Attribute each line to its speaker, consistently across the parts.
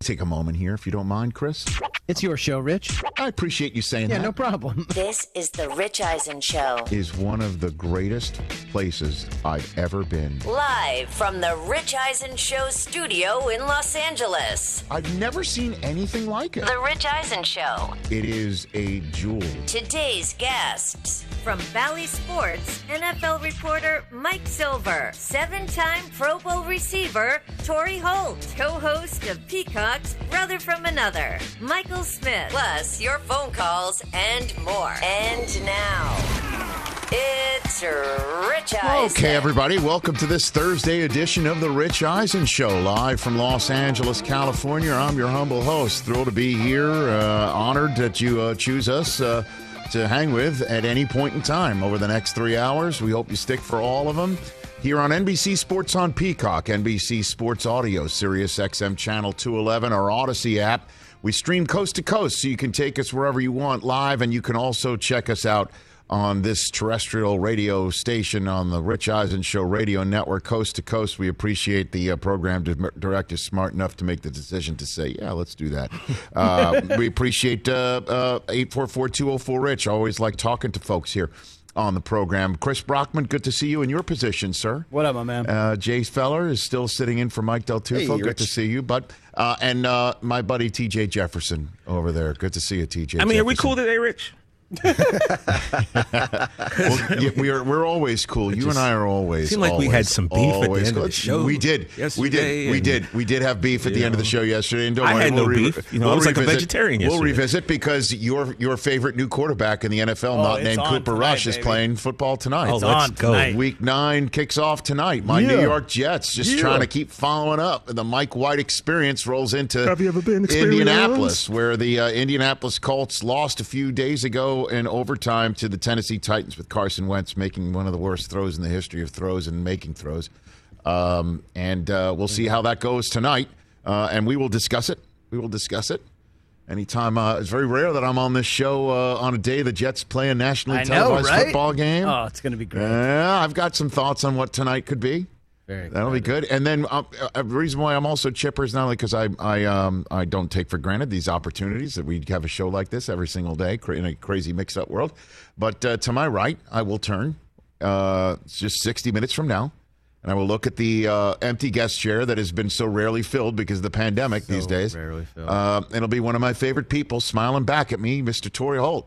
Speaker 1: Take a moment here, if you don't mind, Chris.
Speaker 2: It's your show, Rich.
Speaker 1: I appreciate you saying
Speaker 2: Yeah,
Speaker 1: that.
Speaker 2: no problem.
Speaker 3: This is the Rich Eisen Show.
Speaker 1: Is one of the greatest places I've ever been.
Speaker 3: Live from the Rich Eisen Show studio in Los Angeles.
Speaker 1: I've never seen anything like it.
Speaker 3: The Rich Eisen Show.
Speaker 1: It is a jewel.
Speaker 3: Today's guests. From Bally Sports, NFL reporter Mike Silver, seven time Pro Bowl receiver Torry Holt, co host of Peacock's Brother from Another, Michael Smith, plus your phone calls and more. And now, it's Rich Eisen.
Speaker 1: Okay, everybody, welcome to this Thursday edition of The Rich Eisen Show, live from Los Angeles, California. I'm your humble host. Thrilled to be here. Uh, honored that you uh, choose us uh, to hang with at any point in time over the next three hours. We hope you stick for all of them. Here on NBC Sports on Peacock, NBC Sports Audio, Sirius XM Channel 211, our Odyssey app. We stream coast to coast, so you can take us wherever you want live, and you can also check us out on this terrestrial radio station on the Rich Eisen Show radio network, coast to coast. We appreciate the uh, program di- director smart enough to make the decision to say, yeah, let's do that. Uh, we appreciate uh, uh, 844-204-RICH. Always like talking to folks here on the program. Chris Brockman, good to see you in your position, sir.
Speaker 2: What up, my man?
Speaker 1: Uh, Jay Feller is still sitting in for Mike Del Tufo.
Speaker 4: Hey,
Speaker 1: good to see you, but uh, and uh, my buddy TJ Jefferson over there. Good to see you, TJ.
Speaker 4: I mean, are we cool today, Rich?
Speaker 1: Well, yeah, we are. We're always cool. You and I are always.
Speaker 4: seemed like we had some beef at the
Speaker 1: always
Speaker 4: end of
Speaker 1: cool.
Speaker 4: the show
Speaker 1: We did. We did. We did. We did have beef at the
Speaker 4: you
Speaker 1: end of the show yesterday. And don't
Speaker 4: I
Speaker 1: worry,
Speaker 4: had no
Speaker 1: we'll re-
Speaker 4: beef. You know, I was like a
Speaker 1: revisit-
Speaker 4: vegetarian
Speaker 1: We'll revisit because your your favorite new quarterback in the NFL, not named Cooper
Speaker 2: tonight,
Speaker 1: Rush, is playing football tonight.
Speaker 4: Oh,
Speaker 2: It's
Speaker 4: let's go.
Speaker 2: tonight.
Speaker 1: Week nine kicks off tonight. My New York Jets just
Speaker 2: Yeah.
Speaker 1: trying to keep following up. The Mike White experience rolls into
Speaker 4: Have you ever been?
Speaker 1: Indianapolis, where the uh, Indianapolis Colts lost a few days ago in overtime to the Tennessee Titans with Carson Wentz making one of the worst throws in the history of throws and making throws. Um, and uh, we'll see how that goes tonight. Uh, and we will discuss it. We will discuss it. Anytime, uh, it's very rare that I'm on this show uh, on a day the Jets play a nationally
Speaker 2: I know,
Speaker 1: televised
Speaker 2: right?
Speaker 1: football game.
Speaker 2: Oh, it's gonna be great.
Speaker 1: Yeah, I've got some thoughts on what tonight could be.
Speaker 2: Very
Speaker 1: That'll be good. And then uh, a reason why I'm also chipper is not only because I I um I don't take for granted these opportunities that we have a show like this every single day in a crazy mixed up world, but uh, to my right I will turn. Uh, it's just 60 minutes from now. And I will look at the uh, empty guest chair that has been so rarely filled because of the pandemic these days.
Speaker 2: rarely filled.
Speaker 1: Uh, it'll be one of my favorite people smiling back at me, Mr. Torry Holt.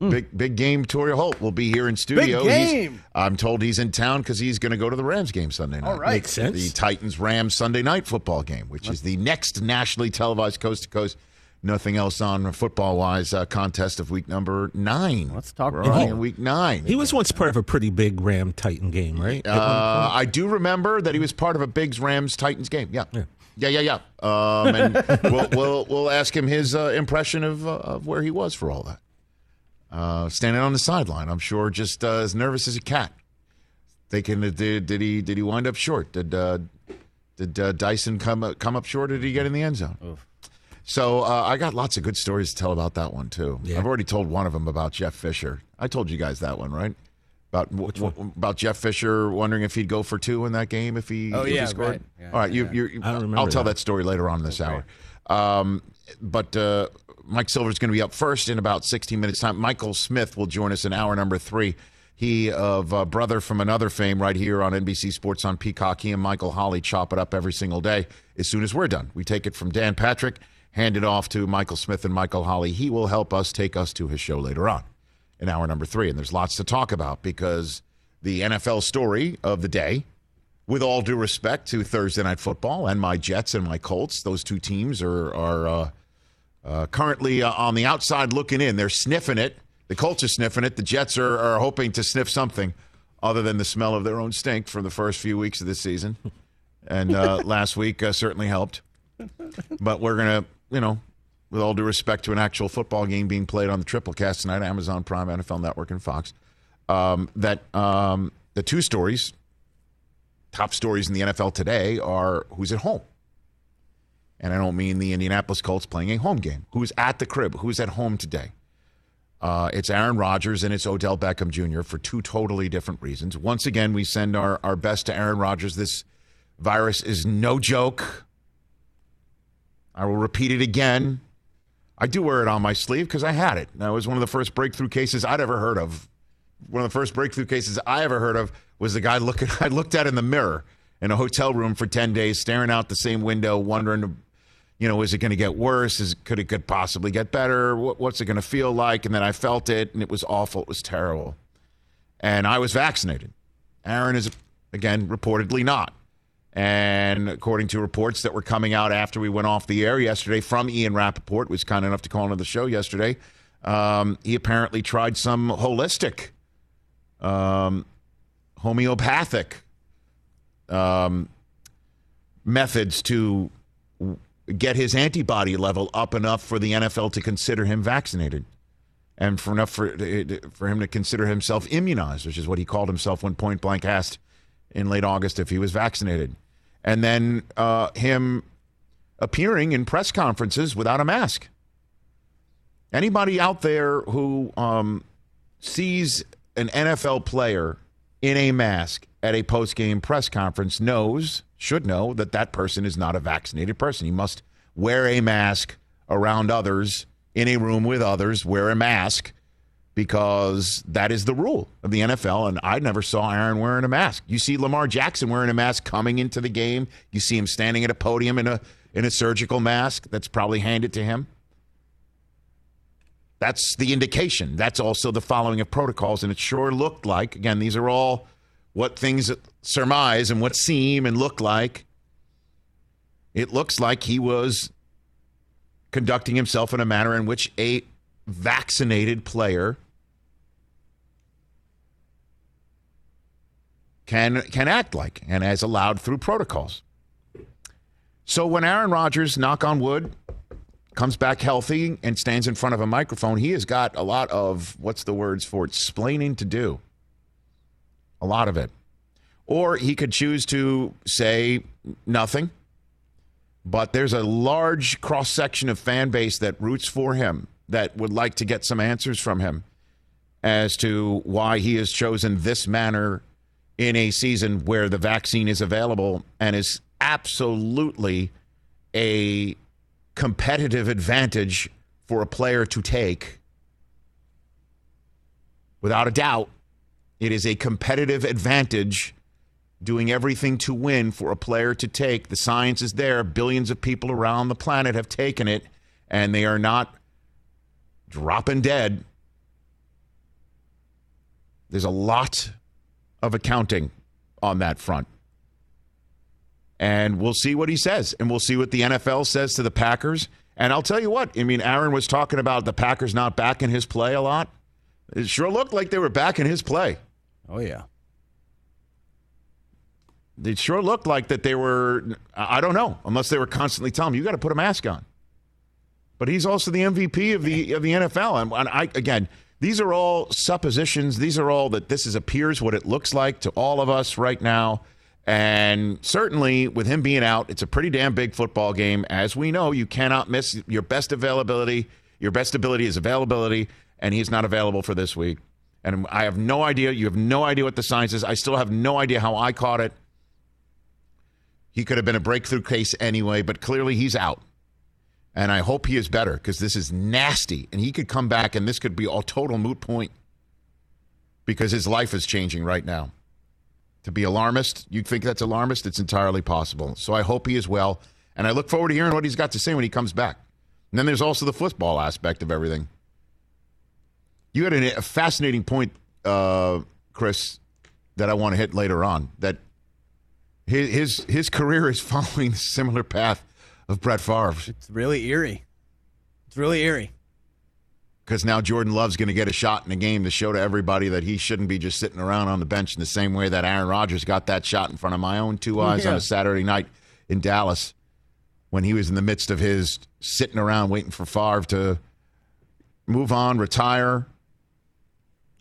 Speaker 1: Big big game. Torry Holt will be here in studio. He's-
Speaker 2: game.
Speaker 1: I'm told he's in town because he's going to go to the Rams game Sunday night.
Speaker 2: All right.
Speaker 4: Makes sense.
Speaker 1: The Titans Rams Sunday night football game, which is the next nationally televised coast to coast. Nothing else on football wise uh, contest of week number nine.
Speaker 2: Let's talk
Speaker 1: only in week nine.
Speaker 4: He was once part of a pretty big Ram Titan game, right?
Speaker 1: Uh. I do remember that he was part of a Bigs Rams Titans game. Yeah. Yeah, yeah, yeah. Um, and we'll, we'll we'll ask him his uh, impression of uh, of where he was for all that. Uh, standing on the sideline, I'm sure, just uh, as nervous as a cat. Thinking, that did, did he did he wind up short? Did uh, did uh, Dyson come up, come up short? Or did he get in the end zone? So uh, I got lots of good stories to tell about that one too.
Speaker 4: Yeah.
Speaker 1: I've already told one of them about Jeff Fisher. I told you guys that one, right? About w- w- about Jeff Fisher wondering if he'd go for two in that game if he,
Speaker 2: Oh,
Speaker 1: if he scored.
Speaker 2: right. Yeah,
Speaker 1: All right,
Speaker 2: yeah.
Speaker 1: you, you-
Speaker 4: I don't remember
Speaker 1: I'll tell
Speaker 4: that.
Speaker 1: that story later on in this hour. Um, but uh, Mike Silver's going to be up first in about 16 minutes time. Michael Smith will join us in hour number three. He of uh, brother from another fame right here on NBC Sports on Peacock. He and Michael Holley chop it up every single day. As soon as we're done, we take it from Dan Patrick hand it off to Michael Smith and Michael Holley. He will help us take us to his show later on in hour number three. And there's lots to talk about because the NFL story of the day, with all due respect to Thursday Night Football and my Jets and my Colts, those two teams are, are uh, uh, currently uh, on the outside looking in. They're sniffing it. The Colts are sniffing it. The Jets are, are hoping to sniff something other than the smell of their own stink from the first few weeks of this season. And uh, last week uh, certainly helped. But we're going to, you know, with all due respect to an actual football game being played on the triple cast tonight, Amazon Prime, NFL Network, and Fox, um, that um, the two stories, top stories in the NFL today, are who's at home. And I don't mean the Indianapolis Colts playing a home game. Who's at the crib? Who's at home today? Uh, it's Aaron Rodgers and it's Odell Beckham Jr. for two totally different reasons. Once again, we send our, our best to Aaron Rodgers. This virus is no joke. I will repeat it again. I do wear it on my sleeve because I had it. That was one of the first breakthrough cases I'd ever heard of. One of the first breakthrough cases I ever heard of was the guy looking I looked at in the mirror in a hotel room for 10 days, staring out the same window, wondering you know, is it going to get worse? Is could it could possibly get better? What, what's it going to feel like? And then I felt it, and it was awful. It was terrible. And I was vaccinated. Aaron is again reportedly not. And according to reports that were coming out after we went off the air yesterday from Ian Rapoport, was kind enough to call into the show yesterday. Um, he apparently tried some holistic, um, homeopathic um, methods to get his antibody level up enough for the NFL to consider him vaccinated and for enough for, for him to consider himself immunized, which is what he called himself when point blank asked in late August if he was vaccinated. And then uh, him appearing in press conferences without a mask. Anybody out there who um, sees an NFL player in a mask at a post game press conference knows, should know, that that person is not a vaccinated person. He must wear a mask around others, in a room with others, wear a mask because that is the rule of the NFL. And I never saw Aaron wearing a mask. You see Lamar Jackson wearing a mask coming into the game, you see him standing at a podium in a, in a surgical mask that's probably handed to him. That's the indication. That's also the following of protocols. And it sure looked like, again, these are all what things surmise and what seem and look like. It looks like he was conducting himself in a manner in which a vaccinated player can can act like and as allowed through protocols. So when Aaron Rodgers, knock on wood, comes back healthy and stands in front of a microphone, he has got a lot of what's the words for it, splaining to do. A lot of it. Or he could choose to say nothing. But there's a large cross section of fan base that roots for him, that would like to get some answers from him as to why he has chosen this manner in a season where the vaccine is available and is absolutely a competitive advantage for a player to take. Without a doubt, it is a competitive advantage doing everything to win for a player to take. The science is there. Billions of people around the planet have taken it, and they are not dropping dead. There's a lot of accounting on that front. And we'll see what he says. And we'll see what the NFL says to the Packers. And I'll tell you what, I mean, Aaron was talking about the Packers not backing his play a lot. It sure looked like they were backing his play.
Speaker 2: Oh, yeah.
Speaker 1: It sure looked like that they were, I don't know, unless they were constantly telling him, you got to put a mask on. But he's also the MVP of the of the NFL. And, and I again, these are all suppositions. These are all that this is appears what it looks like to all of us right now. And certainly with him being out, it's a pretty damn big football game. As we know, you cannot miss your best availability. Your best ability is availability, and he's not available for this week. And I have no idea. You have no idea what the science is. I still have no idea how I caught it. He could have been a breakthrough case anyway, but clearly he's out. And I hope he is better because this is nasty. And he could come back and this could be a total moot point because his life is changing right now. To be alarmist, you'd think that's alarmist? It's entirely possible. So I hope he is well. And I look forward to hearing what he's got to say when he comes back. And then there's also the football aspect of everything. You had a, fascinating point, uh, Chris, that I want to hit later on. That his his, his career is following a similar path of Brett Favre's.
Speaker 2: It's really eerie. It's really eerie.
Speaker 1: Because now Jordan Love's going to get a shot in the game to show to everybody that he shouldn't be just sitting around on the bench in the same way that Aaron Rodgers got that shot in front of my own two eyes on a Saturday night in Dallas when he was in the midst of his sitting around waiting for Favre to move on, retire,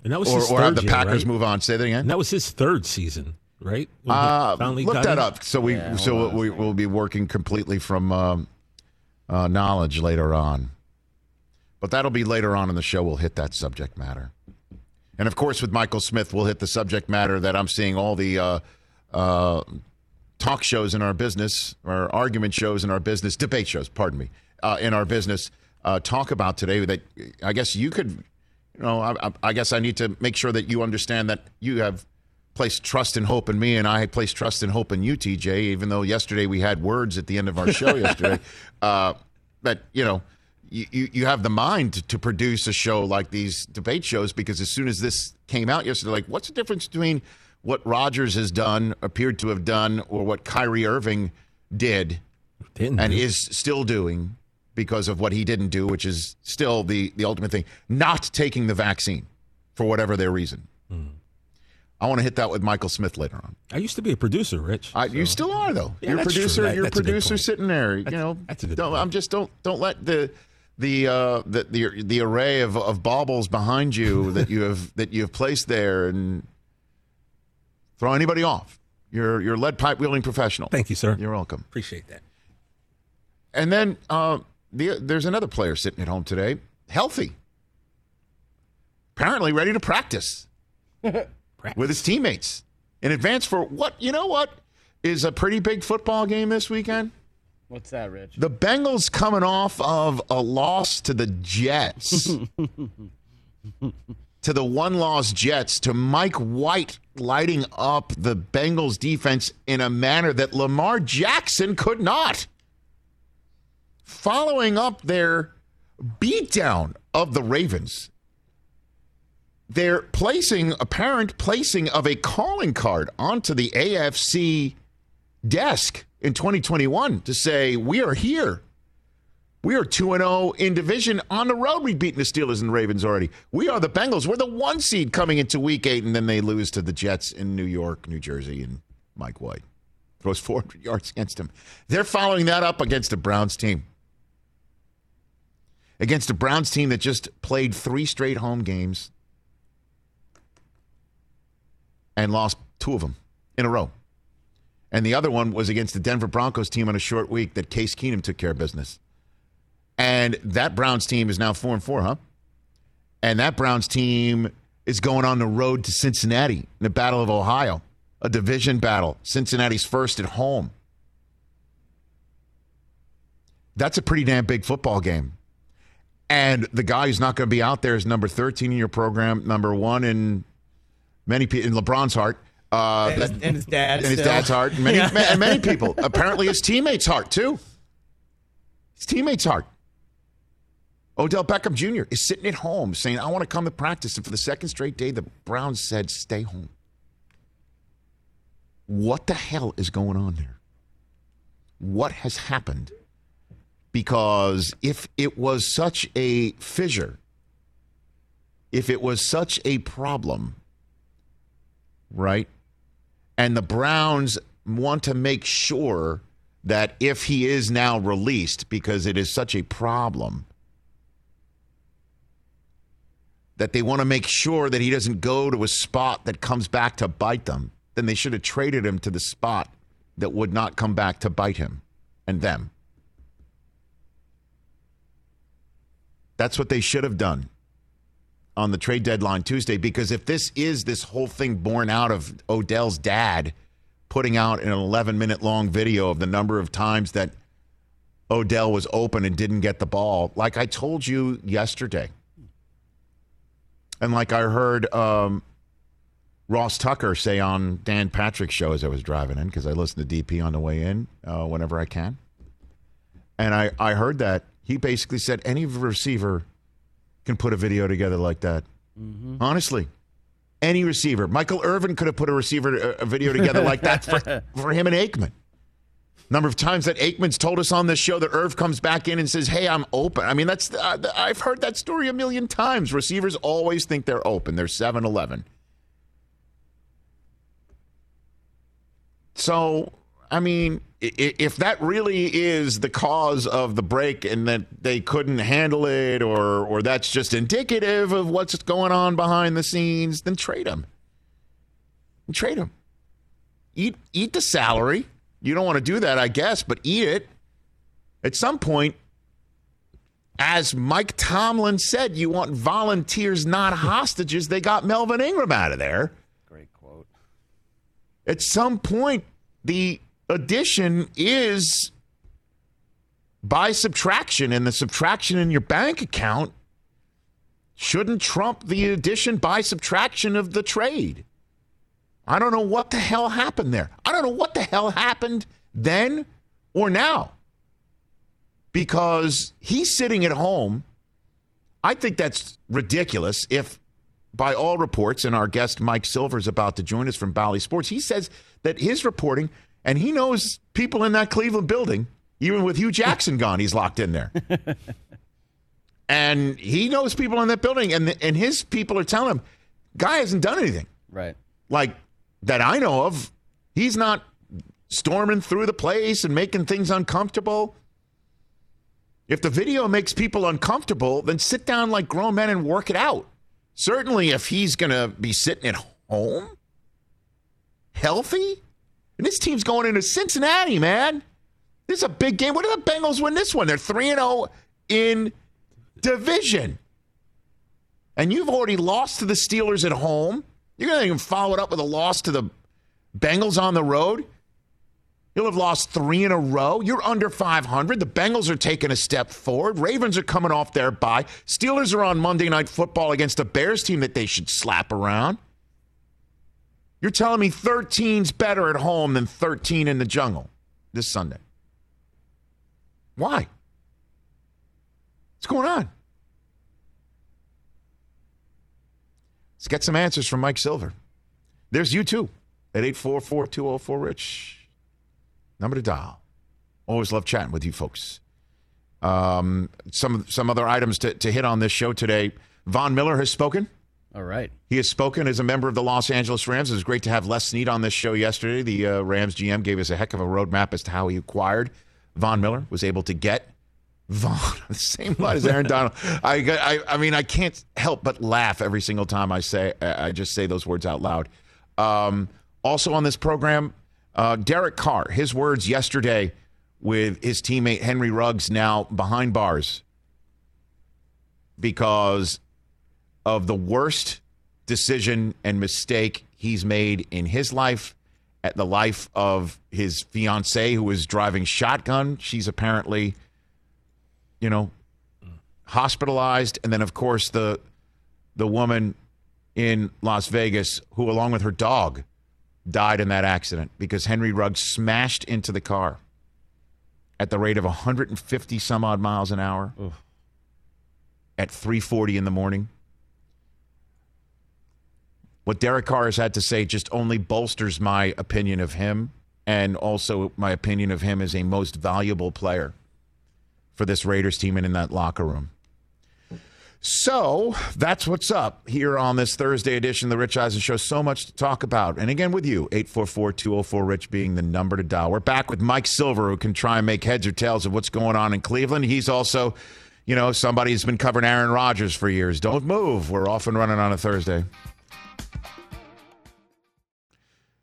Speaker 4: And that was
Speaker 1: or,
Speaker 4: his
Speaker 1: or have the
Speaker 4: year,
Speaker 1: Packers
Speaker 4: right?
Speaker 1: move on. Say that again.
Speaker 4: And that was his third season, right?
Speaker 1: Uh, look that
Speaker 4: in?
Speaker 1: up. So we so we will be working completely from um, uh, knowledge later on. But that'll be later on in the show. We'll hit that subject matter, and of course, with Michael Smith, we'll hit the subject matter that I'm seeing all the uh, uh, talk shows in our business, or argument shows in our business, debate shows. Pardon me, uh, in our business, uh, talk about today. That I guess you could, you know, I, I- guess I need to make sure that you understand that you have placed trust and hope in me, and I placed trust and hope in you, TJ. Even though yesterday we had words at the end of our show yesterday, uh, that you know. You, you, you have the mind to, produce a show like these debate shows because as soon as this came out yesterday, like, what's the difference between what Rodgers has done, appeared to have done, or what Kyrie Irving did
Speaker 4: Didn't
Speaker 1: and
Speaker 4: he?
Speaker 1: is still doing because of what he didn't do, which is still the, the ultimate thing, not taking the vaccine for whatever their reason. Hmm. I want to hit that with Michael Smith later on.
Speaker 4: I used to be a producer, Rich.
Speaker 1: I, you still are though.
Speaker 4: Yeah,
Speaker 1: you're a producer.
Speaker 4: That-
Speaker 1: you're a
Speaker 4: that's
Speaker 1: producer sitting there. you know,
Speaker 4: that's a good
Speaker 1: don't,
Speaker 4: point.
Speaker 1: I'm just don't don't let the the uh, the, the the array of, of baubles behind you that you have that you have placed there and throw anybody off. You're you're a lead pipe wielding professional.
Speaker 4: Thank you, sir.
Speaker 1: You're welcome.
Speaker 4: Appreciate that.
Speaker 1: And then uh, the, there's another player sitting at home today, healthy, apparently ready to practice with his teammates in advance for what you know what is a pretty big football game this weekend.
Speaker 2: What's that, Rich?
Speaker 1: The Bengals coming off of a loss to the Jets. to the one loss Jets, to Mike White lighting up the Bengals defense in a manner that Lamar Jackson could not. Following up their beatdown of the Ravens, their placing, apparent placing of a calling card onto the AFC desk in 2021 to say, we are here. We are 2 0 in division on the road. We've beaten the Steelers and Ravens already. We are the Bengals. We're the one seed coming into week eight, and then they lose to the Jets in New York, New Jersey, and Mike White throws 400 yards against them. They're following that up against the Browns team. Against a Browns team that just played three straight home games and lost two of them in a row. And the other one was against the Denver Broncos team on a short week that Case Keenum took care of business. And that Browns team is now 4 and 4, huh? And that Browns team is going on the road to Cincinnati in the Battle of Ohio, a division battle. Cincinnati's first at home. That's a pretty damn big football game. And the guy who's not going to be out there is number 13 in your program, number one in many people in LeBron's heart. Uh,
Speaker 2: And his, and his dad.
Speaker 1: and his
Speaker 2: still.
Speaker 1: dad's heart, and many,
Speaker 2: Yeah.
Speaker 1: ma- and many people. Apparently, his teammates' heart too. His teammates' heart. Odell Beckham Jr. is sitting at home saying, "I want to come to practice," and for the second straight day, the Browns said, "Stay home." What the hell is going on there? What has happened? Because if it was such a fissure, if it was such a problem, right? And the Browns want to make sure that if he is now released, because it is such a problem, that they want to make sure that he doesn't go to a spot that comes back to bite them, then they should have traded him to the spot that would not come back to bite him and them. That's what they should have done on the trade deadline Tuesday because if this is this whole thing born out of Odell's dad putting out an 11 minute long video of the number of times that Odell was open and didn't get the ball, like I told you yesterday, and like I heard um, Ross Tucker say on Dan Patrick's show as I was driving in because I listen to DP on the way in uh, whenever I can, and I I heard that he basically said any receiver can put a video together like that. Honestly, any receiver. Michael Irvin could have put a receiver a, a video together like that for, for him and Aikman. Number of times that Aikman's told us on this show that Irv comes back in and says, "Hey, I'm open." I mean, that's uh, I've heard that story a million times. Receivers always think they're open. They're 7-Eleven. So, I mean, if that really is the cause of the break and that they couldn't handle it or or that's just indicative of what's going on behind the scenes, then trade him. Trade him. Eat eat the salary. You don't want to do that, I guess, but eat it. At some point, as Mike Tomlin said, you want volunteers, not hostages. They got Melvin Ingram out of there.
Speaker 2: Great quote.
Speaker 1: At some point, the addition is by subtraction, and the subtraction in your bank account shouldn't trump the addition by subtraction of the trade. I don't know what the hell happened there. I don't know what the hell happened then or now. Because he's sitting at home. I think that's ridiculous if by all reports, and our guest Mike Silver is about to join us from Bally Sports. He says that his reporting, and he knows people in that Cleveland building, even with Hue Jackson gone, he's locked in there. and he knows people in that building, and and his people are telling him, guy hasn't done anything
Speaker 2: Right.
Speaker 1: like that I know of. He's not storming through the place and making things uncomfortable. If the video makes people uncomfortable, then sit down like grown men and work it out. Certainly, if he's going to be sitting at home, healthy, and this team's going into Cincinnati, man. This is a big game. What do the Bengals win this one? They're 3 0 in division. And you've already lost to the Steelers at home. You're going to even follow it up with a loss to the Bengals on the road. You'll have lost three in a row. You're under 500. The Bengals are taking a step forward. Ravens are coming off their bye. Steelers are on Monday Night Football against a Bears team that they should slap around. You're telling me 13's better at home than 13 in the jungle this Sunday. Why? What's going on? Let's get some answers from Mike Silver. There's you too at 844 204 Rich. Number to dial. Always love chatting with you folks. Um, some some other items to, to hit on this show today. Von Miller has spoken.
Speaker 2: All right.
Speaker 1: He has spoken as a member of the Los Angeles Rams. It was great to have Les Snead on this show yesterday. The uh, Rams GM gave us a heck of a roadmap as to how he acquired Von Miller, was able to get Von, the same line as Aaron Donald. I, I, I mean, I can't help but laugh every single time I say, I just say those words out loud. Um, also on this program, uh, Derek Carr, his words yesterday with his teammate Henry Ruggs now behind bars because of the worst decision and mistake he's made in his life, at the life of his fiancee who was driving shotgun. She's apparently, you know, hospitalized, and then of course the the woman in Las Vegas who, along with her dog, died in that accident because Henry Ruggs smashed into the car at the rate of 150 some odd miles an hour at 3:40 in the morning. What Derek Carr has had to say just only bolsters my opinion of him and also my opinion of him as a most valuable player for this Raiders team and in that locker room. So that's what's up here on this Thursday edition of the Rich Eisen Show. So much to talk about. And again, with you, 844 204 Rich being the number to dial. We're back with Mike Silver, who can try and make heads or tails of what's going on in Cleveland. He's also, you know, somebody who's been covering Aaron Rodgers for years. Don't move. We're off and running on a Thursday.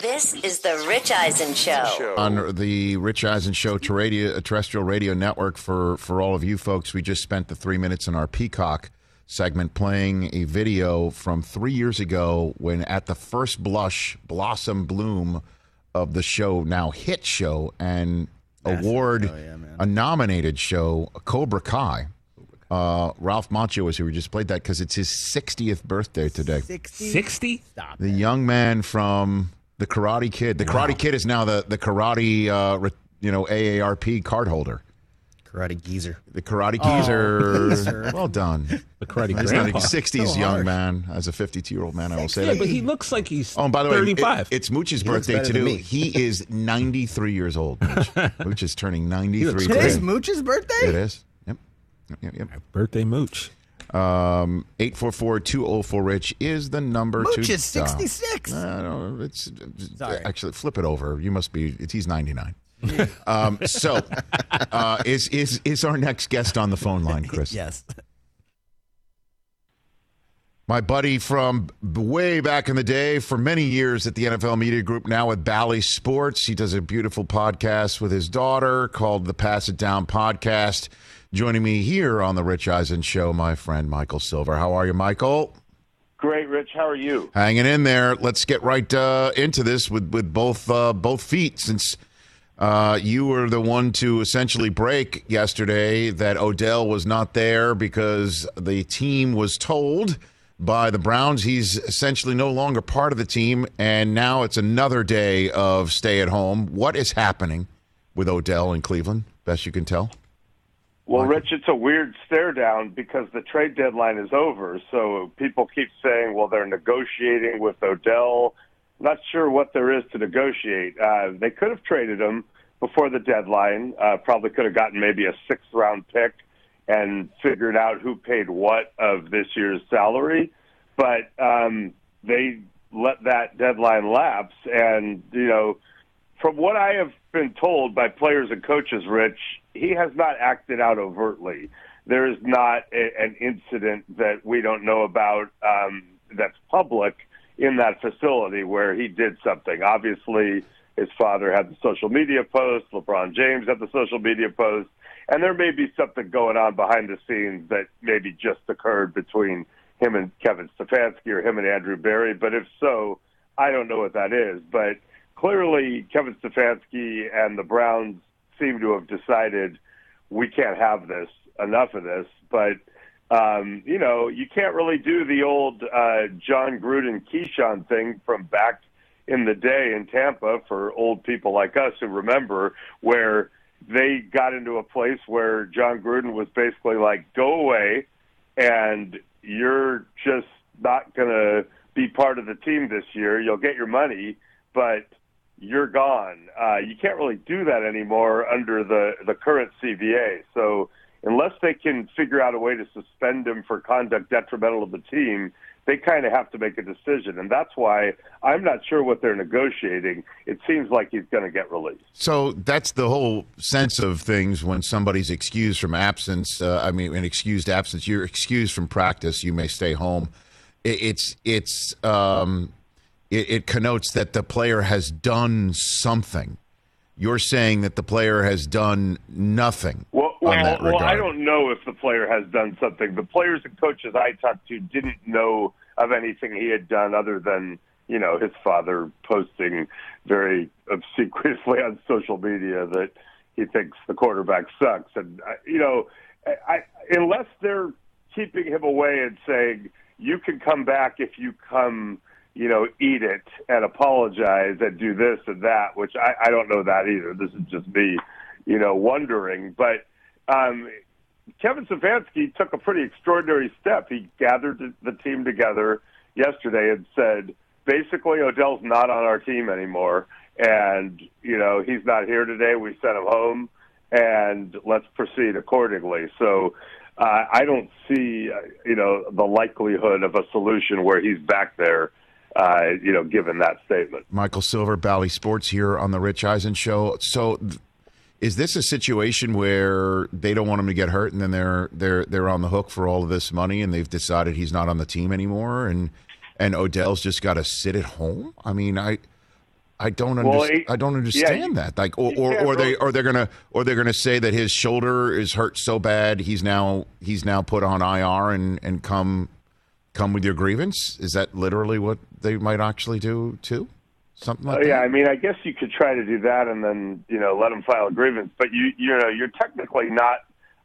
Speaker 3: This is the Rich Eisen Show.
Speaker 1: on the Rich Eisen Show to radio, uh, terrestrial radio network for for all of you folks. We just spent the three minutes in our Peacock segment playing a video from three years ago when, at the first blush, blossom bloom of the show, now hit show and award a nominated show, Cobra Kai. Uh, Ralph Macchio was here. We just played that because it's his 60th birthday today.
Speaker 4: 60?
Speaker 2: Stop.
Speaker 1: The young man from the Karate Kid. The Karate Kid is now the the Karate, uh, re- you know, AARP card holder.
Speaker 2: Karate geezer.
Speaker 1: The Karate Geezer. well done.
Speaker 4: The Karate
Speaker 1: He's not a
Speaker 4: Grandpa.
Speaker 1: 60s
Speaker 2: So
Speaker 1: young
Speaker 2: harsh.
Speaker 1: man. As a 52 year old man, I will say
Speaker 4: Yeah,
Speaker 1: that.
Speaker 4: but he looks like he's
Speaker 1: Oh, and by the way, it-
Speaker 4: 35.
Speaker 1: it's Mooch's
Speaker 2: He
Speaker 1: birthday
Speaker 2: better than
Speaker 1: too. He is 93 years old. Mooch, Mooch is turning 93
Speaker 4: looks
Speaker 1: today.
Speaker 2: Today's Mooch's birthday?
Speaker 1: It is. Yep. Yep, yep, yep.
Speaker 4: Birthday mooch.
Speaker 1: Um, 844-204-RICH is the number
Speaker 2: Mooch
Speaker 1: to
Speaker 2: is
Speaker 1: dial.
Speaker 2: 66.
Speaker 1: Uh, no, it's
Speaker 2: Sorry.
Speaker 1: actually flip it over. You must be. It's, he's ninety nine. um, so, uh, is is is our next guest on the phone line, Chris?
Speaker 2: Yes.
Speaker 1: My buddy from way back in the day, for many years at the NFL Media Group, now with Bally Sports. He does a beautiful podcast with his daughter called the Pass It Down Podcast. Joining me here on the Rich Eisen Show, my friend Michael Silver. How are you, Michael?
Speaker 5: Great, Rich. How are you?
Speaker 1: hanging in there. Let's get right uh, into this with with both uh, both feet, since uh, you were the one to essentially break yesterday that Odell was not there because the team was told by the Browns he's essentially no longer part of the team, and now it's another day of stay at home. What is happening with Odell in Cleveland? Best you can tell.
Speaker 5: Well, Rich, it's a weird stare down because the trade deadline is over. So people keep saying, well, they're negotiating with Odell. Not sure what there is to negotiate. Uh, they could have traded him before the deadline. Uh, probably could have gotten maybe a sixth round pick and figured out who paid what of this year's salary. But um, they let that deadline lapse. And, you know, from what I have been told by players and coaches, Rich, he has not acted out overtly. There is not a, an incident that we don't know about um, that's public in that facility where he did something. Obviously, his father had the social media post, LeBron James had the social media post, and there may be something going on behind the scenes that maybe just occurred between him and Kevin Stefanski or him and Andrew Berry. But if so, I don't know what that is. But clearly, Kevin Stefanski and the Browns seem to have decided we can't have this, enough of this. But um, you know, you can't really do the old uh, Jon Gruden Keyshawn thing from back in the day in Tampa for old people like us who remember where they got into a place where Jon Gruden was basically like, "Go away," and you're just not going to be part of the team this year. You'll get your money, but you're gone. Uh, you can't really do that anymore under the the current CBA. So unless they can figure out a way to suspend him for conduct detrimental to the team, they kind of have to make a decision, and that's why I'm not sure what they're negotiating. It seems like he's going to get released.
Speaker 1: So that's the whole sense of things when somebody's excused from absence. Uh, I mean, an excused absence. You're excused from practice. You may stay home. It, it's it's um, it, it connotes that the player has done something. You're saying that the player has done nothing.
Speaker 5: Well,
Speaker 1: on
Speaker 5: well, well, I don't know if the player has done something. The players and coaches I talked to didn't know of anything he had done other than you know his father posting very obsequiously on social media that he thinks the quarterback sucks, and uh, you know, I, I, unless they're keeping him away and saying you can come back if you come you know, eat it and apologize and do this and that, which I, I don't know that either. This is just me, you know, wondering. But um, Kevin Stefanski took a pretty extraordinary step. He gathered the- team together yesterday and said, basically Odell's not on our team anymore, and you know he's not here today. We sent him home, and let's proceed accordingly. So. Uh, I don't see, uh, you know, the likelihood of a solution where he's back there, uh, you know, given that statement.
Speaker 1: Michael Silver, Bally Sports here on the Rich Eisen Show. So, is this a situation where they don't want him to get hurt, and then they're they're they're on the hook for all of this money, and they've decided he's not on the team anymore, and and Odell's just got to sit at home? I mean, I. I don't
Speaker 5: Well,
Speaker 1: understand. I don't understand
Speaker 5: yeah,
Speaker 1: that. Like, or, or, or they or they're gonna or they're gonna say that his shoulder is hurt so bad he's now he's now put on IR and and come come with your grievance. Is that literally what they might actually do too? Something like
Speaker 5: Oh, yeah,
Speaker 1: that.
Speaker 5: I mean, I guess you could try to do that and then you know let them file a grievance, but you you know you're technically not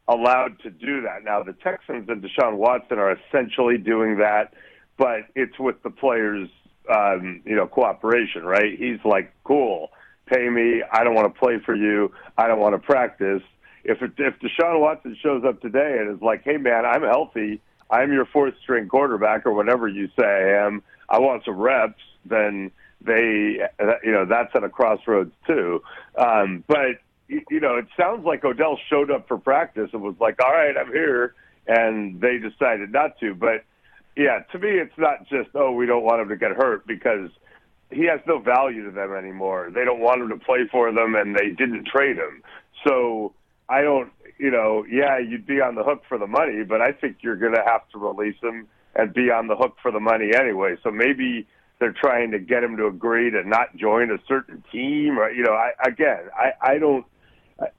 Speaker 5: allowed to do that. Now the Texans and Deshaun Watson are essentially doing that, but it's with the players' um, you know cooperation, right? He's like, cool, pay me. I don't want to play for you. I don't want to practice. If it, if Deshaun Watson shows up today and is like, hey man, I'm healthy. I'm your fourth string quarterback or whatever you say I am. I want some reps. Then they, you know, that's at a crossroads too. Um, but you know, it sounds like Odell showed up for practice and was like, "All right, I'm here," and they decided not to. But yeah, to me, it's not just oh, we don't want him to get hurt because he has no value to them anymore. They don't want him to play for them, and they didn't trade him. So I don't, you know, yeah, you'd be on the hook for the money, but I think you're going to have to release him and be on the hook for the money anyway. So maybe they're trying to get him to agree to not join a certain team, or you know, I again, I I don't.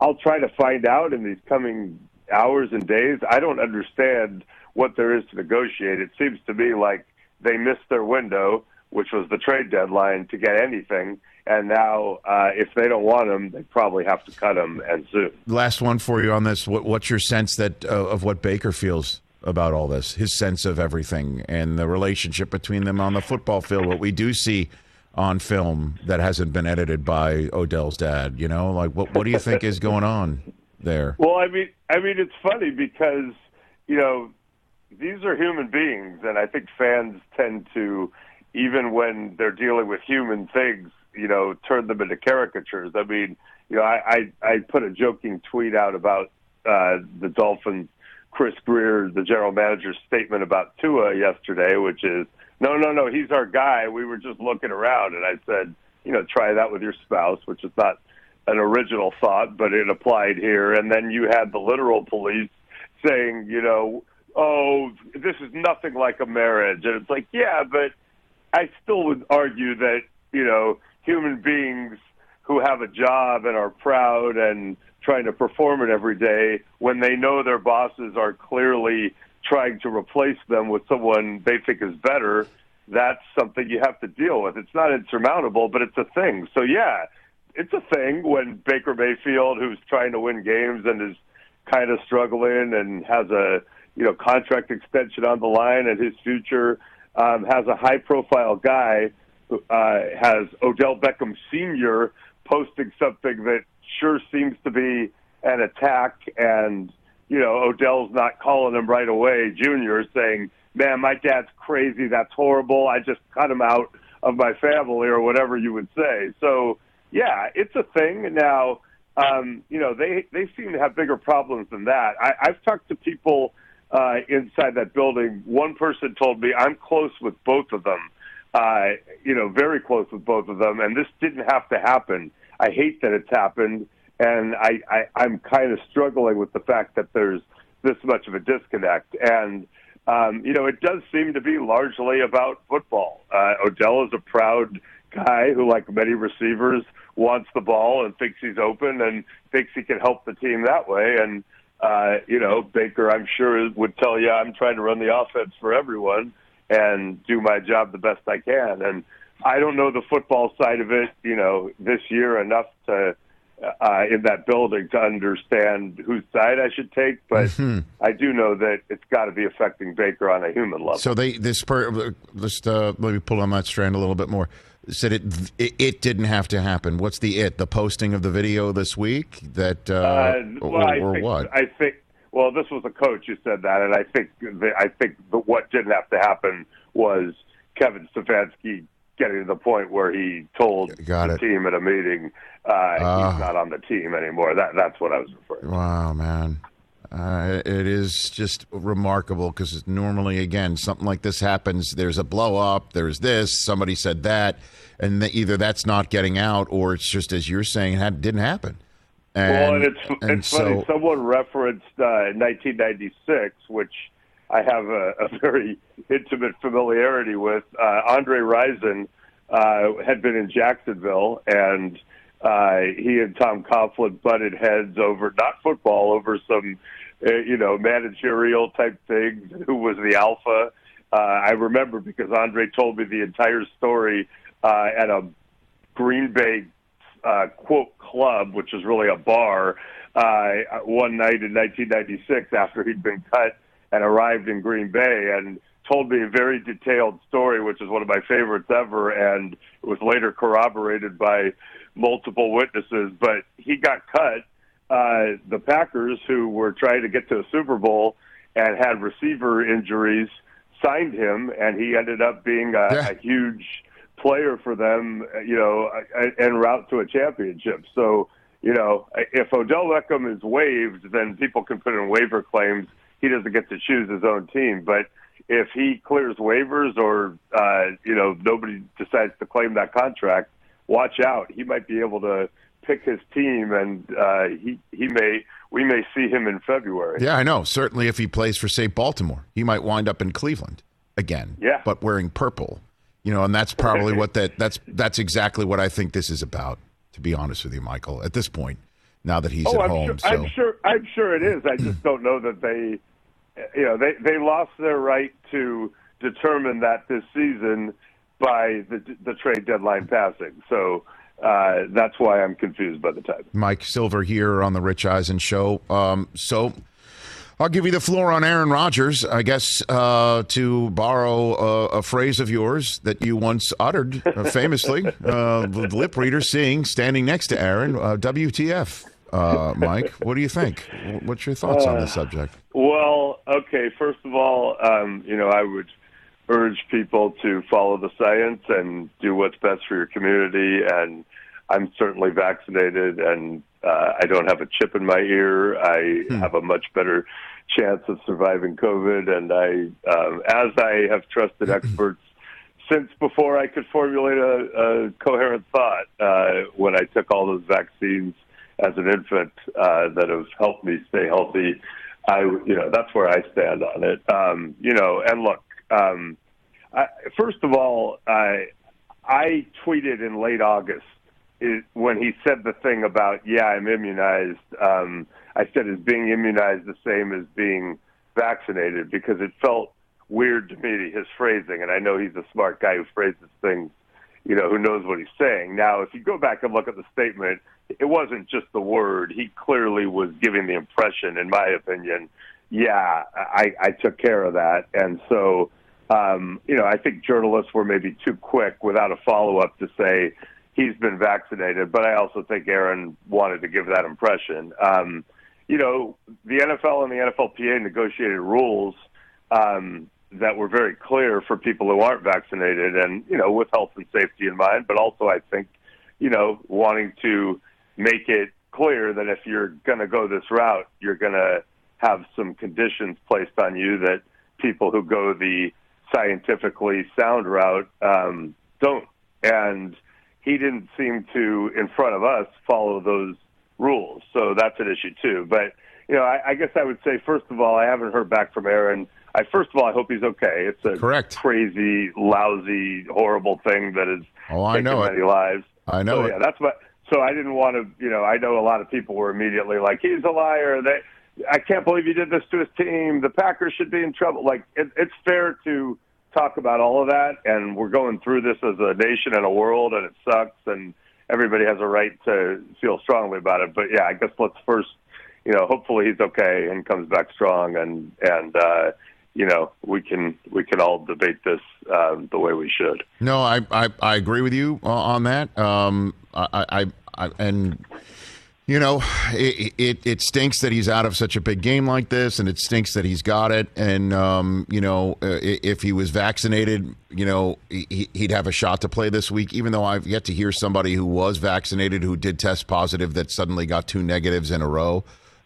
Speaker 5: I'll try to find out in these coming hours and days. I don't understand what there is to negotiate. It seems to me like they missed their window, which was the trade deadline, to get anything. And now, uh, if they don't want him, they probably have to cut him and soon.
Speaker 1: Last one for you on this. What, what's your sense that uh, of what Baker feels about all this? His sense of everything and the relationship between them on the football field. What we do see on film that hasn't been edited by Odell's dad. You know, like what what do you think is going on there?
Speaker 5: Well, I mean, I mean, it's funny because you know these are human beings, and I think fans tend to, even when they're dealing with human things, you know, turn them into caricatures. I mean, you know, I I, I put a joking tweet out about uh, the Dolphins. Chris Grier, the general manager's statement about Tua yesterday, which is, no, no, no, he's our guy. We were just looking around, and I said, you know, try that with your spouse, which is not an original thought, but it applied here. And then you had the literal police saying, you know, oh, this is nothing like a marriage. And it's like, yeah, but I still would argue that, you know, human beings who have a job and are proud and trying to perform it every day, when they know their bosses are clearly trying to replace them with someone they think is better, that's something you have to deal with. It's not insurmountable, but it's a thing. So, yeah, it's a thing when Baker Mayfield, who's trying to win games and is kind of struggling and has a you know contract extension on the line and his future, um, has a high profile guy uh, has Odell Beckham Sr. posting something that sure seems to be an attack and you know Odell's not calling him right away junior saying man my dad's crazy that's horrible I just cut him out of my family or whatever you would say. So yeah it's a thing. Now um, you know they they seem to have bigger problems than that. I, I've talked to people uh, inside that building. One person told me I'm close with both of them uh, you know very close with both of them and this didn't have to happen I hate that it's happened and I, I I'm kind of struggling with the fact that there's this much of a disconnect. And um, you know, it does seem to be largely about football. Uh, Odell is a proud guy who, like many receivers, wants the ball and thinks he's open and thinks he can help the team that way. And uh, you know, Baker, I'm sure would tell you, I'm trying to run the offense for everyone and do my job the best I can. And I don't know the football side of it, you know, this year enough to uh, in that building to understand whose side I should take, but I do know that it's got to be affecting Baker on a human level.
Speaker 1: So they this per just uh, let me pull on that strand a little bit more. Said it, it it didn't have to happen. What's the it? The posting of the video this week that uh,
Speaker 5: Uh,
Speaker 1: or,
Speaker 5: well, I
Speaker 1: or
Speaker 5: think,
Speaker 1: what?
Speaker 5: I think. Well, this was a coach who said that, and I think the, I think the, what didn't have to happen was Kevin Stefanski getting to the point where he told
Speaker 1: Got
Speaker 5: the
Speaker 1: it.
Speaker 5: team at a meeting uh,
Speaker 1: Ah.
Speaker 5: he's not on the team anymore. That that's what I was referring. to.
Speaker 1: Wow, man. Uh, it is just remarkable because normally, again, something like this happens. There's a blow up. There's this. Somebody said that, and the, either that's not getting out, or it's just as you're saying, it had, didn't happen. And,
Speaker 5: well, and it's
Speaker 1: and
Speaker 5: it's funny. Someone referenced uh, 1996, which I have a, a very intimate familiarity with. Uh, Andre Rison uh, had been in Jacksonville, and uh, he and Tom Coughlin butted heads over not football, over some uh, you know managerial type things. Who was the alpha? Uh, I remember because Andre told me the entire story uh, at a Green Bay uh, quote club, which was really a bar, uh, one night in 1996 after he'd been cut and arrived in Green Bay and told me a very detailed story, which is one of my favorites ever, and it was later corroborated by multiple witnesses. But he got cut. Uh, the Packers, who were trying to get to a Super Bowl and had receiver injuries, signed him, and he ended up being a,
Speaker 1: Yeah.
Speaker 5: a huge player for them, you know, en route to a championship. So, you know, if Odell Beckham is waived, then people can put in waiver claims. He doesn't get to choose his own team, but if he clears waivers or uh, you know nobody decides to claim that contract, watch out. He might be able to pick his team, and uh, he he may we may see him in February.
Speaker 1: Yeah, I know. Certainly, if he plays for, say, Baltimore, he might wind up in Cleveland again.
Speaker 5: Yeah.
Speaker 1: but wearing purple. You know, and that's probably what that that's that's exactly what I think this is about. To be honest with you, Michael, at this point, now that he's
Speaker 5: oh,
Speaker 1: at
Speaker 5: I'm
Speaker 1: home,
Speaker 5: sure,
Speaker 1: so
Speaker 5: I'm sure. I'm sure it is. I just don't know that they, you know, they they lost their right to determine that this season by the the trade deadline passing. So uh, that's why I'm confused by the timing.
Speaker 1: Mike Silver here on the Rich Eisen show. Um, so I'll give you the floor on Aaron Rodgers, I guess, uh, to borrow a, a phrase of yours that you once uttered uh, famously, uh, the lip reader seeing standing next to Aaron, uh, WTF. Uh, Mike, what do you think? What's your thoughts on the subject?
Speaker 5: Well, okay. First of all, um, you know, I would urge people to follow the science and do what's best for your community. And I'm certainly vaccinated, and uh, I don't have a chip in my ear. I have a much better chance of surviving COVID, and I, um, as I have trusted experts since before I could formulate a, a coherent thought uh, when I took all those vaccines as an infant uh, that have helped me stay healthy. I, you know, that's where I stand on it. Um, you know, and look, um, I, first of all, I, I tweeted in late August when he said the thing about, yeah, I'm immunized. Um, I said, is being immunized the same as being vaccinated? Because it felt weird to me, his phrasing. And I know he's a smart guy who phrases things, you know, who knows what he's saying. Now, if you go back and look at the statement, it wasn't just the word. He clearly was giving the impression, in my opinion, yeah, I, I took care of that. And so, um, you know, I think journalists were maybe too quick without a follow up to say he's been vaccinated. But I also think Aaron wanted to give that impression. Um, you know, the NFL and the NFLPA negotiated rules um, that were very clear for people who aren't vaccinated, and you know, with health and safety in mind. But also, I think, you know, wanting to make it clear that if you're going to go this route, you're going to have some conditions placed on you that people who go the scientifically sound route um, don't. And he didn't seem to, in front of us, follow those rules. So that's an issue too. But you know, I, I guess I would say first of all, I haven't heard back from Aaron. I first of all, I hope he's okay. It's a
Speaker 1: Correct.
Speaker 5: crazy, lousy, horrible thing that is
Speaker 1: Oh, I know it.
Speaker 5: many lives.
Speaker 1: I know
Speaker 5: so,
Speaker 1: it.
Speaker 5: Yeah, that's what. So I didn't want to. You know, I know a lot of people were immediately like, "He's a liar." They, I can't believe he did this to his team. The Packers should be in trouble. Like, it, it's fair to talk about all of that, and we're going through this as a nation and a world, and it sucks, and everybody has a right to feel strongly about it. But yeah, I guess let's first, you know, hopefully he's okay and comes back strong, and and uh, you know, we can we can all debate this um, the way we should.
Speaker 1: No, I I, I agree with you uh, on that. Um, I, I, I and You know, it, it it stinks that he's out of such a big game like this, and it stinks that he's got it. And um, you know, uh, if he was vaccinated, you know, he, he'd have a shot to play this week. Even though I've yet to hear somebody who was vaccinated who did test positive that suddenly got two negatives in a row.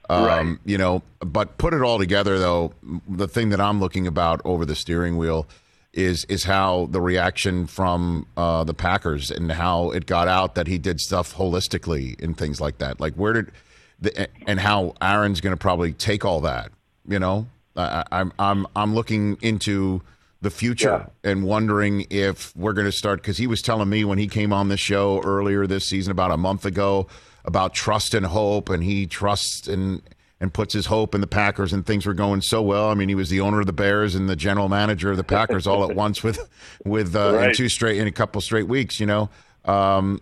Speaker 1: Um,
Speaker 5: Right.
Speaker 1: You know, but put it all together, though. The thing that I'm looking about over the steering wheel is is how the reaction from uh, the Packers and how it got out that he did stuff holistically and things like that. Like where did the, and how Aaron's going to probably take all that. You know, I, I'm I'm I'm looking into the future and wondering if we're going to start because he was telling me when he came on the show earlier this season about a month ago about trust and hope and he trusts and and puts his hope in the Packers and things were going so well. I mean, he was the owner of the Bears and the general manager of the Packers all at once with with uh, in two straight in a couple straight weeks. You know, um,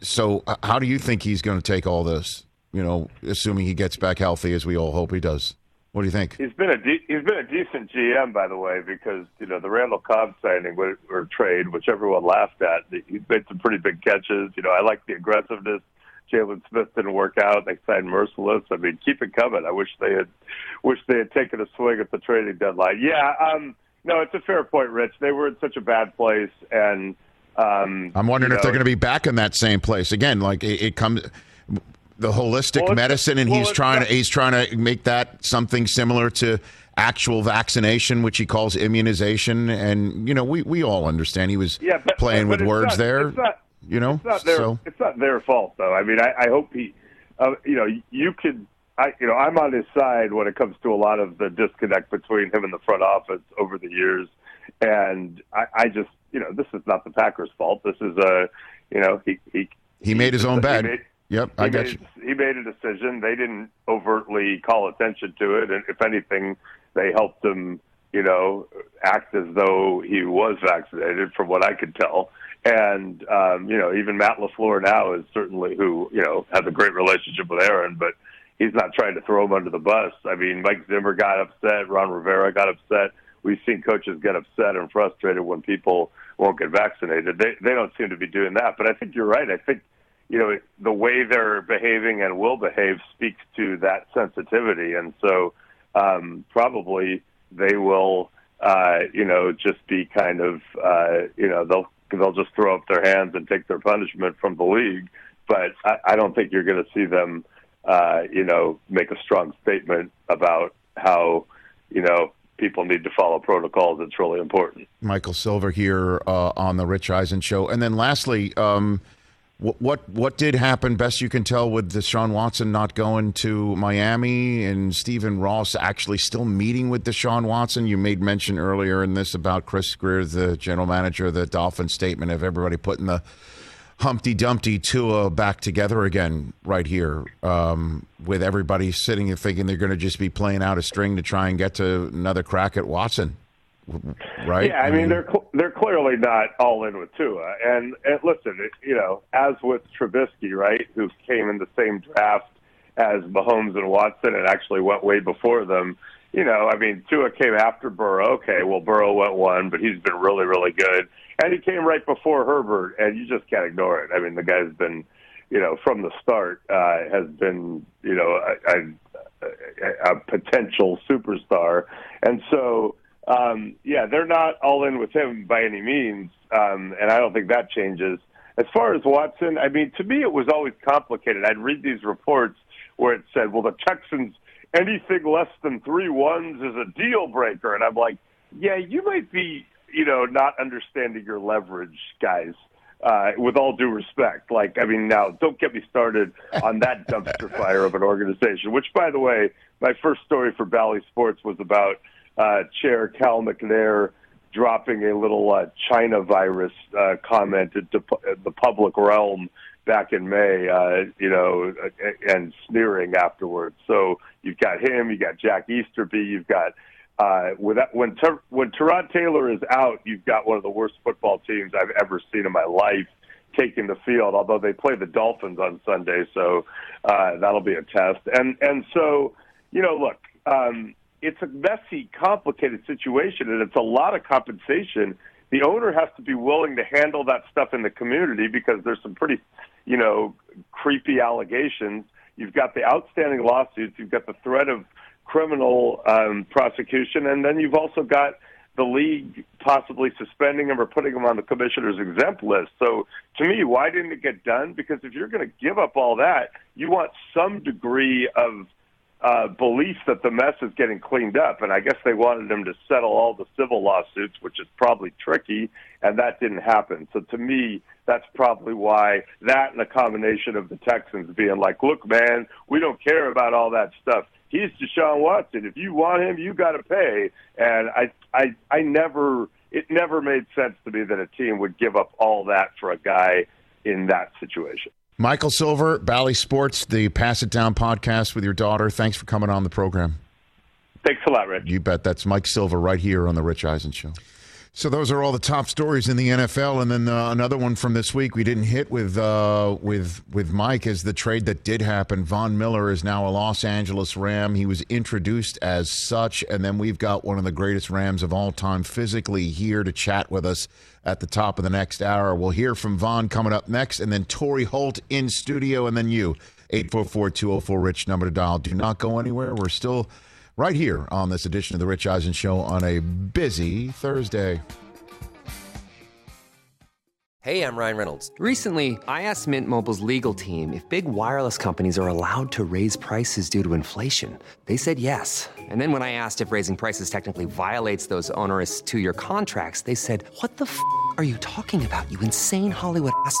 Speaker 1: so uh, how do you think he's going to take all this? You know, assuming he gets back healthy, as we all hope he does. What do you think?
Speaker 5: He's been a de- he's been a decent GM, by the way, because you know the Randall Cobb signing or, or trade, which everyone laughed at. He made some pretty big catches. You know, I like the aggressiveness. Jalen Smith didn't work out. They signed Merciless. I mean, keep it coming. I wish they had wish they had taken a swing at the trading deadline. Yeah, um, no, it's a fair point, Rich. They were in such a bad place, and um,
Speaker 1: I'm wondering
Speaker 5: you
Speaker 1: if they're going to be back in that same place again. Like it, it comes the holistic
Speaker 5: Well,
Speaker 1: medicine, and
Speaker 5: well,
Speaker 1: he's trying to he's trying to make that something similar to actual vaccination, which he calls immunization. And you know, we we all understand he was
Speaker 5: Yeah, but-
Speaker 1: playing
Speaker 5: but
Speaker 1: with words
Speaker 5: not-
Speaker 1: there. You know,
Speaker 5: It's not their
Speaker 1: so
Speaker 5: it's not their fault though. I mean, I, I hope he, uh, you know, you could. I, you know, I'm on his side when it comes to a lot of the disconnect between him and the front office over the years, and I, I just, you know, this is not the Packers' fault. This is a, you know, he he
Speaker 1: he made his own bed.
Speaker 5: made-
Speaker 1: yep, I got
Speaker 5: made,
Speaker 1: you.
Speaker 5: He made a decision. They didn't overtly call attention to it, and if anything, they helped him, you know, act as though he was vaccinated, from what I could tell. And um, you know, even Matt LaFleur now is certainly who you know has a great relationship with Aaron, but he's not trying to throw him under the bus. I mean, Mike Zimmer got upset, Ron Rivera got upset. We've seen coaches get upset and frustrated when people won't get vaccinated. They they don't seem to be doing that. But I think you're right. I think you know the way they're behaving and will behave speaks to that sensitivity, and so um, probably they will. Uh, you know, just be kind of, uh, you know, they'll they'll just throw up their hands and take their punishment from the league. But I, I don't think you're going to see them, uh, you know, make a strong statement about how, you know, people need to follow protocols. It's really important.
Speaker 1: Michael Silver here uh, on the Rich Eisen show, and then lastly, um, what, what what did happen? Best you can tell with Deshaun Watson not going to Miami and Stephen Ross actually still meeting with Deshaun Watson. You made mention earlier in this about Chris Grier, the general manager of the Dolphins, statement of everybody putting the Humpty Dumpty Tua back together again right here, um, with everybody sitting and thinking they're going to just be playing out a string to try and get to another crack at Watson, right?
Speaker 5: Yeah, I mean they're cl- they're clearly not all in with Tua. And, and listen, it, you know, as with Trubisky, right, who came in the same draft as Mahomes and Watson and actually went way before them. You know, I mean, Tua came after Burrow. Okay, well, Burrow went one, but he's been really, really good. And he came right before Herbert, and you just can't ignore it. I mean, the guy's been, you know, from the start, uh, has been, you know, a, a, a potential superstar. And so, um, yeah, they're not all in with him by any means, um, and I don't think that changes. As far as Watson, I mean, to me, it was always complicated. I'd read these reports where it said, "Well, the Texans, anything less than three ones is a deal breaker," and I'm like, "Yeah, you might be, you know, not understanding your leverage, guys." Uh, with all due respect, like I mean, now don't get me started on that dumpster fire of an organization. Which, by the way, my first story for Bally Sports was about uh, Chair Cal McNair dropping a little uh, China virus uh, comment into the public realm back in May, uh, you know, and sneering afterwards. So you've got him, you've got Jack Easterby, you've got uh, with that, when Ter- when Tyrod Taylor is out, you've got one of the worst football teams I've ever seen in my life taking the field. Although they play the Dolphins on Sunday, so uh, that'll be a test. And and so you know, look, um, it's a messy, complicated situation, and it's a lot of compensation. The owner has to be willing to handle that stuff in the community because there's some pretty, you know, creepy allegations. You've got the outstanding lawsuits. You've got the threat of criminal um, prosecution, and then you've also got the league possibly suspending him or putting him on the commissioner's exempt list. So to me, why didn't it get done? Because if you're going to give up all that, you want some degree of uh, belief that the mess is getting cleaned up. And I guess they wanted him to settle all the civil lawsuits, which is probably tricky, and that didn't happen. So to me, that's probably why that and a combination of the Texans being like, look, man, we don't care about all that stuff. He's Deshaun Watson. If you want him, you got to pay. And I, I, I never, it never made sense to me that a team would give up all that for a guy in that situation.
Speaker 1: Michael Silver, Bally Sports, the Pass It Down podcast with your daughter. Thanks for coming on the program.
Speaker 5: Thanks a lot, Rich.
Speaker 1: You bet. That's Mike Silver right here on the Rich Eisen Show. So those are all the top stories in the NFL, and then uh, another one from this week we didn't hit with uh, with with Mike is the trade that did happen. Von Miller is now a Los Angeles Ram. He was introduced as such, and then we've got one of the greatest Rams of all time physically here to chat with us at the top of the next hour. We'll hear from Von coming up next, and then Torry Holt in studio, and then you. 844-204-RICH number to dial. Do not go anywhere. We're still right here on this edition of the Rich Eisen Show on a busy Thursday.
Speaker 6: Hey, I'm Ryan Reynolds. Recently, I asked Mint Mobile's legal team if big wireless companies are allowed to raise prices due to inflation. They said yes. And then when I asked if raising prices technically violates those onerous two year contracts, they said, What the f are you talking about, you insane Hollywood ass?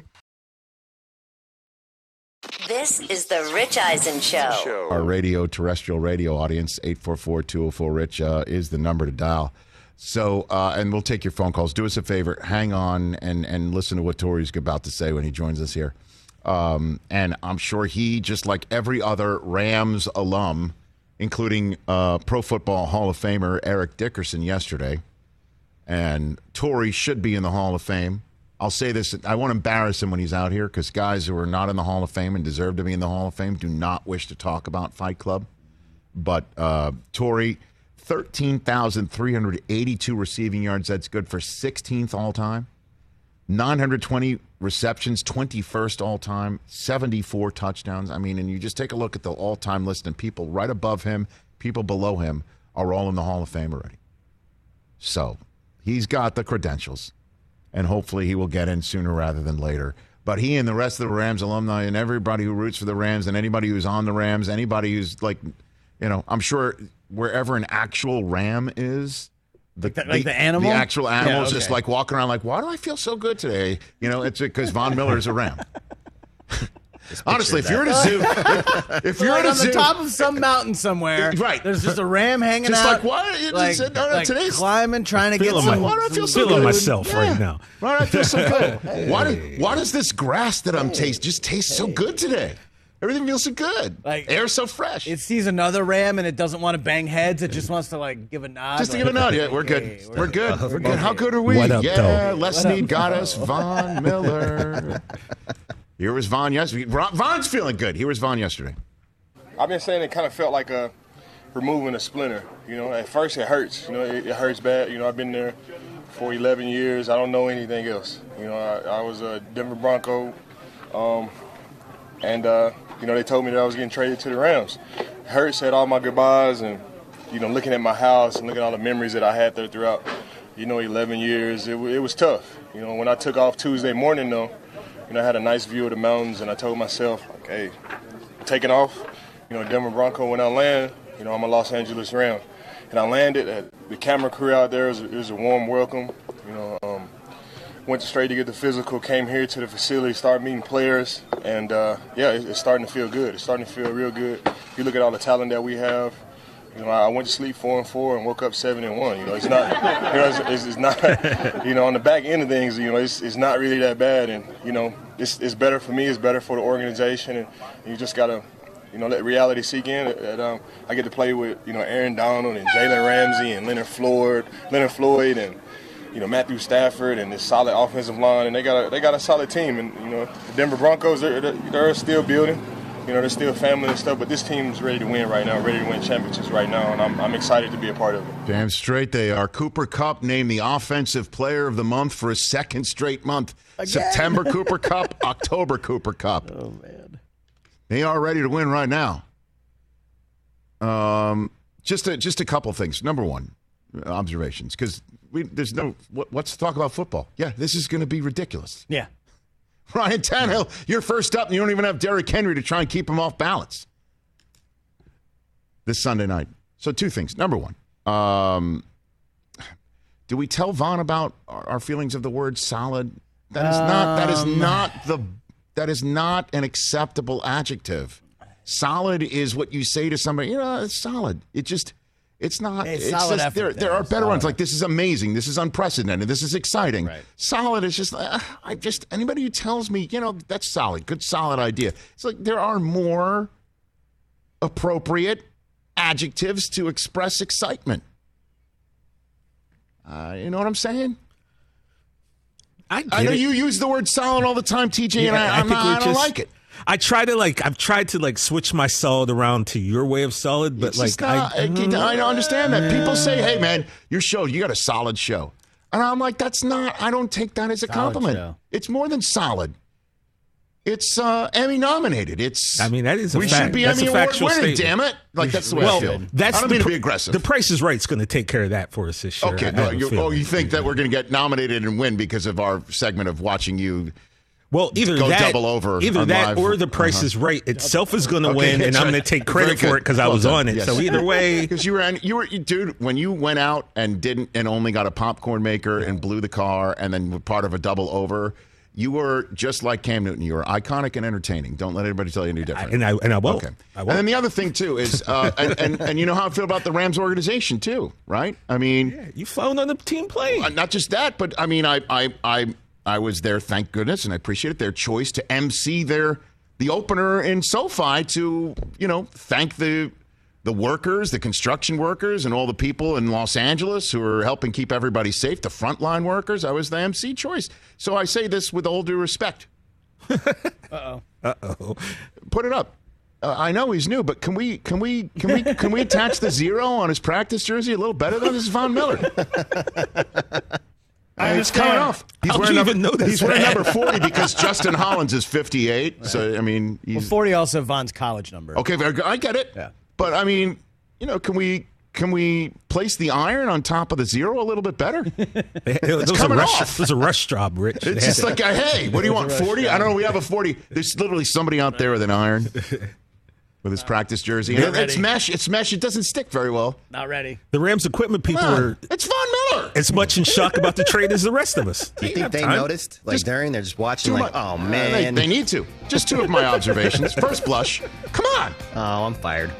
Speaker 3: This is the Rich Eisen Show.
Speaker 1: Our radio, terrestrial radio audience, 844-204-RICH uh, is the number to dial. So, uh, and we'll take your phone calls. Do us a favor, hang on and, and listen to what Torry's about to say when he joins us here. Um, and I'm sure he, just like every other Rams alum, including uh, Pro Football Hall of Famer Eric Dickerson yesterday, and Tori should be in the Hall of Fame. I'll say this: I won't embarrass him when he's out here because guys who are not in the Hall of Fame and deserve to be in the Hall of Fame do not wish to talk about Fight Club. But uh, Torry, thirteen thousand three hundred eighty-two receiving yards. That's good for sixteenth all time. 920 receptions, 21st all time, 74 touchdowns. I mean, and you just take a look at the all time list, and people right above him, people below him are all in the Hall of Fame already. So he's got the credentials, and hopefully he will get in sooner rather than later. But he and the rest of the Rams alumni and everybody who roots for the Rams and anybody who's on the Rams, anybody who's like, you know, I'm sure wherever an actual Ram is, the,
Speaker 2: Like the- like the animal?
Speaker 1: the actual animal
Speaker 2: Yeah,
Speaker 1: is just like walking around like, why do I feel so good today? You know, it's because Von Miller is a Ram. Honestly, if you're at a zoo, if, if you're
Speaker 2: like
Speaker 1: at a
Speaker 2: on
Speaker 1: zoo,
Speaker 2: the top of some mountain somewhere,
Speaker 1: Right.
Speaker 2: There's just a ram hanging
Speaker 1: Just
Speaker 2: out.
Speaker 1: like, why- you just
Speaker 2: Like,
Speaker 1: said, no, no,
Speaker 2: like
Speaker 1: today's-
Speaker 2: climbing, trying to get some.
Speaker 4: my-
Speaker 1: why do I feel so
Speaker 4: feeling
Speaker 1: good?
Speaker 4: myself right now.
Speaker 1: Why do I feel so good? Why, do, why does this grass that I'm tasting just taste so good today? Everything feels so good.
Speaker 2: Like-
Speaker 1: Air so fresh.
Speaker 2: It sees another ram and it doesn't want to bang heads. It just wants to like give a nod.
Speaker 1: just to
Speaker 2: like,
Speaker 1: give a nod. Yeah, we're good.
Speaker 2: hey,
Speaker 1: We're good. Uh, we're good. How good are we?
Speaker 4: What up,
Speaker 1: yeah,
Speaker 4: though?
Speaker 1: Les Snead got us. Von Miller. Here was Von yesterday. Von's feeling good. Here was Von yesterday.
Speaker 7: I've been saying it kind of felt like a removing a splinter. You know, at first it hurts. You know, it, it hurts bad. You know, I've been there for 11 years. I don't know anything else. You know, I, I was a Denver Bronco, um, and uh, you know, they told me that I was getting traded to the Rams. Hurt said all my goodbyes, and you know, looking at my house and looking at all the memories that I had there throughout, you know, 11 years, it, it was tough. You know, when I took off Tuesday morning, though, you know, I had a nice view of the mountains, and I told myself, like, hey, taking off, you know, Denver Bronco, when I land, you know, I'm a Los Angeles Ram. And I landed, the camera crew out there, it was a, it was a warm welcome. You know, um, went straight to get the physical, came here to the facility, started meeting players, and uh, yeah, it, it's starting to feel good. It's starting to feel real good. If you look at all the talent that we have, you know, I went to sleep four and four and woke up seven and one. You know, it's not, you know, it's, it's, not, you know, on the back end of things, you know, it's, it's not really that bad, and you know, it's, it's better for me, it's better for the organization, and you just gotta, you know, let reality sink in. That, um, I get to play with, you know, Aaron Donald and Jalen Ramsey and Leonard Floyd, Leonard Floyd, and you know Matthew Stafford and this solid offensive line, and they got a they got a solid team. And you know, the Denver Broncos, they're, they're still building. You know, they're still family and stuff, but this team's ready to win right now, ready to win championships right now, and I'm, I'm excited to be a part of it.
Speaker 1: Damn straight they are. Cooper Kupp named the Offensive Player of the Month for a second straight month. September Cooper Kupp, October Cooper Kupp.
Speaker 2: Oh man.
Speaker 1: They are ready to win right now. Um, just a, just a couple things. Number one, observations because there's no what, what's to talk about football. Yeah, this is going to be ridiculous.
Speaker 2: Yeah.
Speaker 1: Ryan Tannehill, you're first up, and you don't even have Derrick Henry to try and keep him off balance this Sunday night. So two things. Number one, um, do we tell Von about our, feelings of the word solid? That is not. That is
Speaker 2: Um,
Speaker 1: not the. That is not an acceptable adjective. Solid is what you say to somebody. You know, it's solid. It just. It's not.
Speaker 2: It's
Speaker 1: It's,
Speaker 2: solid
Speaker 1: just,
Speaker 2: effort
Speaker 1: there, there
Speaker 2: there.
Speaker 1: are better ones. Like this is amazing. This is unprecedented. This is exciting. Solid is just. Uh, I just anybody who tells me, you know, that's solid. Good, solid idea. It's like there are more appropriate adjectives to express excitement. Uh, you know what I'm saying?
Speaker 4: I,
Speaker 1: I know
Speaker 4: it.
Speaker 1: you use the word solid all the time, TJ, and
Speaker 4: Yeah,
Speaker 1: I, I'm
Speaker 4: think
Speaker 1: not, I don't
Speaker 4: just-
Speaker 1: like it.
Speaker 4: I try to like I've tried to like switch my solid around to your way of solid, but
Speaker 1: It's
Speaker 4: like
Speaker 1: not-
Speaker 4: I,
Speaker 1: I, I don't understand that. People say, "Hey, man, your show, you got a solid show," and I'm like, "That's not. I don't take that as a
Speaker 2: Solid
Speaker 1: compliment.
Speaker 2: show.
Speaker 1: It's more than solid. It's uh, Emmy nominated. It's.
Speaker 4: I mean, that is a
Speaker 1: we
Speaker 4: fact.
Speaker 1: should be
Speaker 4: That's
Speaker 1: Emmy
Speaker 4: a
Speaker 1: award
Speaker 4: factual
Speaker 1: winning.
Speaker 4: statement.
Speaker 1: Damn it! Like that's the way
Speaker 4: well,
Speaker 1: I feel.
Speaker 4: that's
Speaker 1: I don't
Speaker 4: the
Speaker 1: mean to
Speaker 4: pr-
Speaker 1: be aggressive.
Speaker 4: The Price is Right's going to take care of that for us this year.
Speaker 1: Okay,
Speaker 4: I
Speaker 1: no,
Speaker 4: a
Speaker 1: you, oh, you think that we're going to get nominated and win because of our segment of watching you?
Speaker 4: Well, either
Speaker 1: go
Speaker 4: that,
Speaker 1: double over
Speaker 4: either that,
Speaker 1: live.
Speaker 4: or the Price
Speaker 1: Uh-huh.
Speaker 4: is Right itself is going to
Speaker 1: Okay,
Speaker 4: win, and
Speaker 1: that's
Speaker 4: I'm going to take credit for it because I was
Speaker 1: done.
Speaker 4: on it.
Speaker 1: Yes.
Speaker 4: So either way,
Speaker 1: because you were, you were, dude. When you went out and didn't, and only got a popcorn maker and blew the car, and then were part of a double over, you were just like Cam Newton. You were iconic and entertaining. Don't let anybody tell you any different.
Speaker 4: and I and I will.
Speaker 1: Okay.
Speaker 4: I
Speaker 1: And then the other thing too is, uh, and, and and you know how I feel about the Rams organization too, right? I mean, yeah,
Speaker 4: you flown on the team plane.
Speaker 1: uh, not just that, but I mean, I I I I was there, thank goodness, and I appreciate it. Their choice to MC their the opener in SoFi to you know thank the the workers, the construction workers, and all the people in Los Angeles who are helping keep everybody safe. The frontline workers. I was the MC choice, so I say this with all due respect.
Speaker 4: Uh oh. Uh oh.
Speaker 1: Put it up. Uh, I know he's new, but can we can we can we can we attach the zero on his practice jersey a little better than this is Von Miller?
Speaker 8: I
Speaker 1: it's coming off. He's
Speaker 4: How'd
Speaker 1: wearing
Speaker 4: you
Speaker 1: number,
Speaker 4: even notice
Speaker 1: He's wearing number forty because Justin Hollins is fifty-eight. So I mean,
Speaker 2: Well, 40 also Von's college number.
Speaker 1: okay. Very good. I get it.
Speaker 2: Yeah.
Speaker 1: But I mean, you know, can we can we place the iron on top of the zero a little bit better?
Speaker 4: It was a
Speaker 1: coming
Speaker 4: rush.
Speaker 1: off.
Speaker 4: It was a rush job, Rich.
Speaker 1: It's just like, hey, what do you want? Forty? I don't know. We have a forty. There's literally somebody out there with an iron. With his practice jersey,
Speaker 2: Get
Speaker 1: and it's mesh. It's mesh. It doesn't stick very well.
Speaker 2: Not ready.
Speaker 4: the Rams equipment people
Speaker 1: Come
Speaker 4: are
Speaker 1: It's Von Miller.
Speaker 4: as much in shock about the trade as the rest of us.
Speaker 9: Do you think they
Speaker 4: Time.
Speaker 9: noticed? Like during, they're just watching, like,
Speaker 1: much-
Speaker 9: oh
Speaker 1: Uh,
Speaker 9: man,
Speaker 1: they, they need to. Just two of my observations. First blush. Come on.
Speaker 9: oh, I'm fired.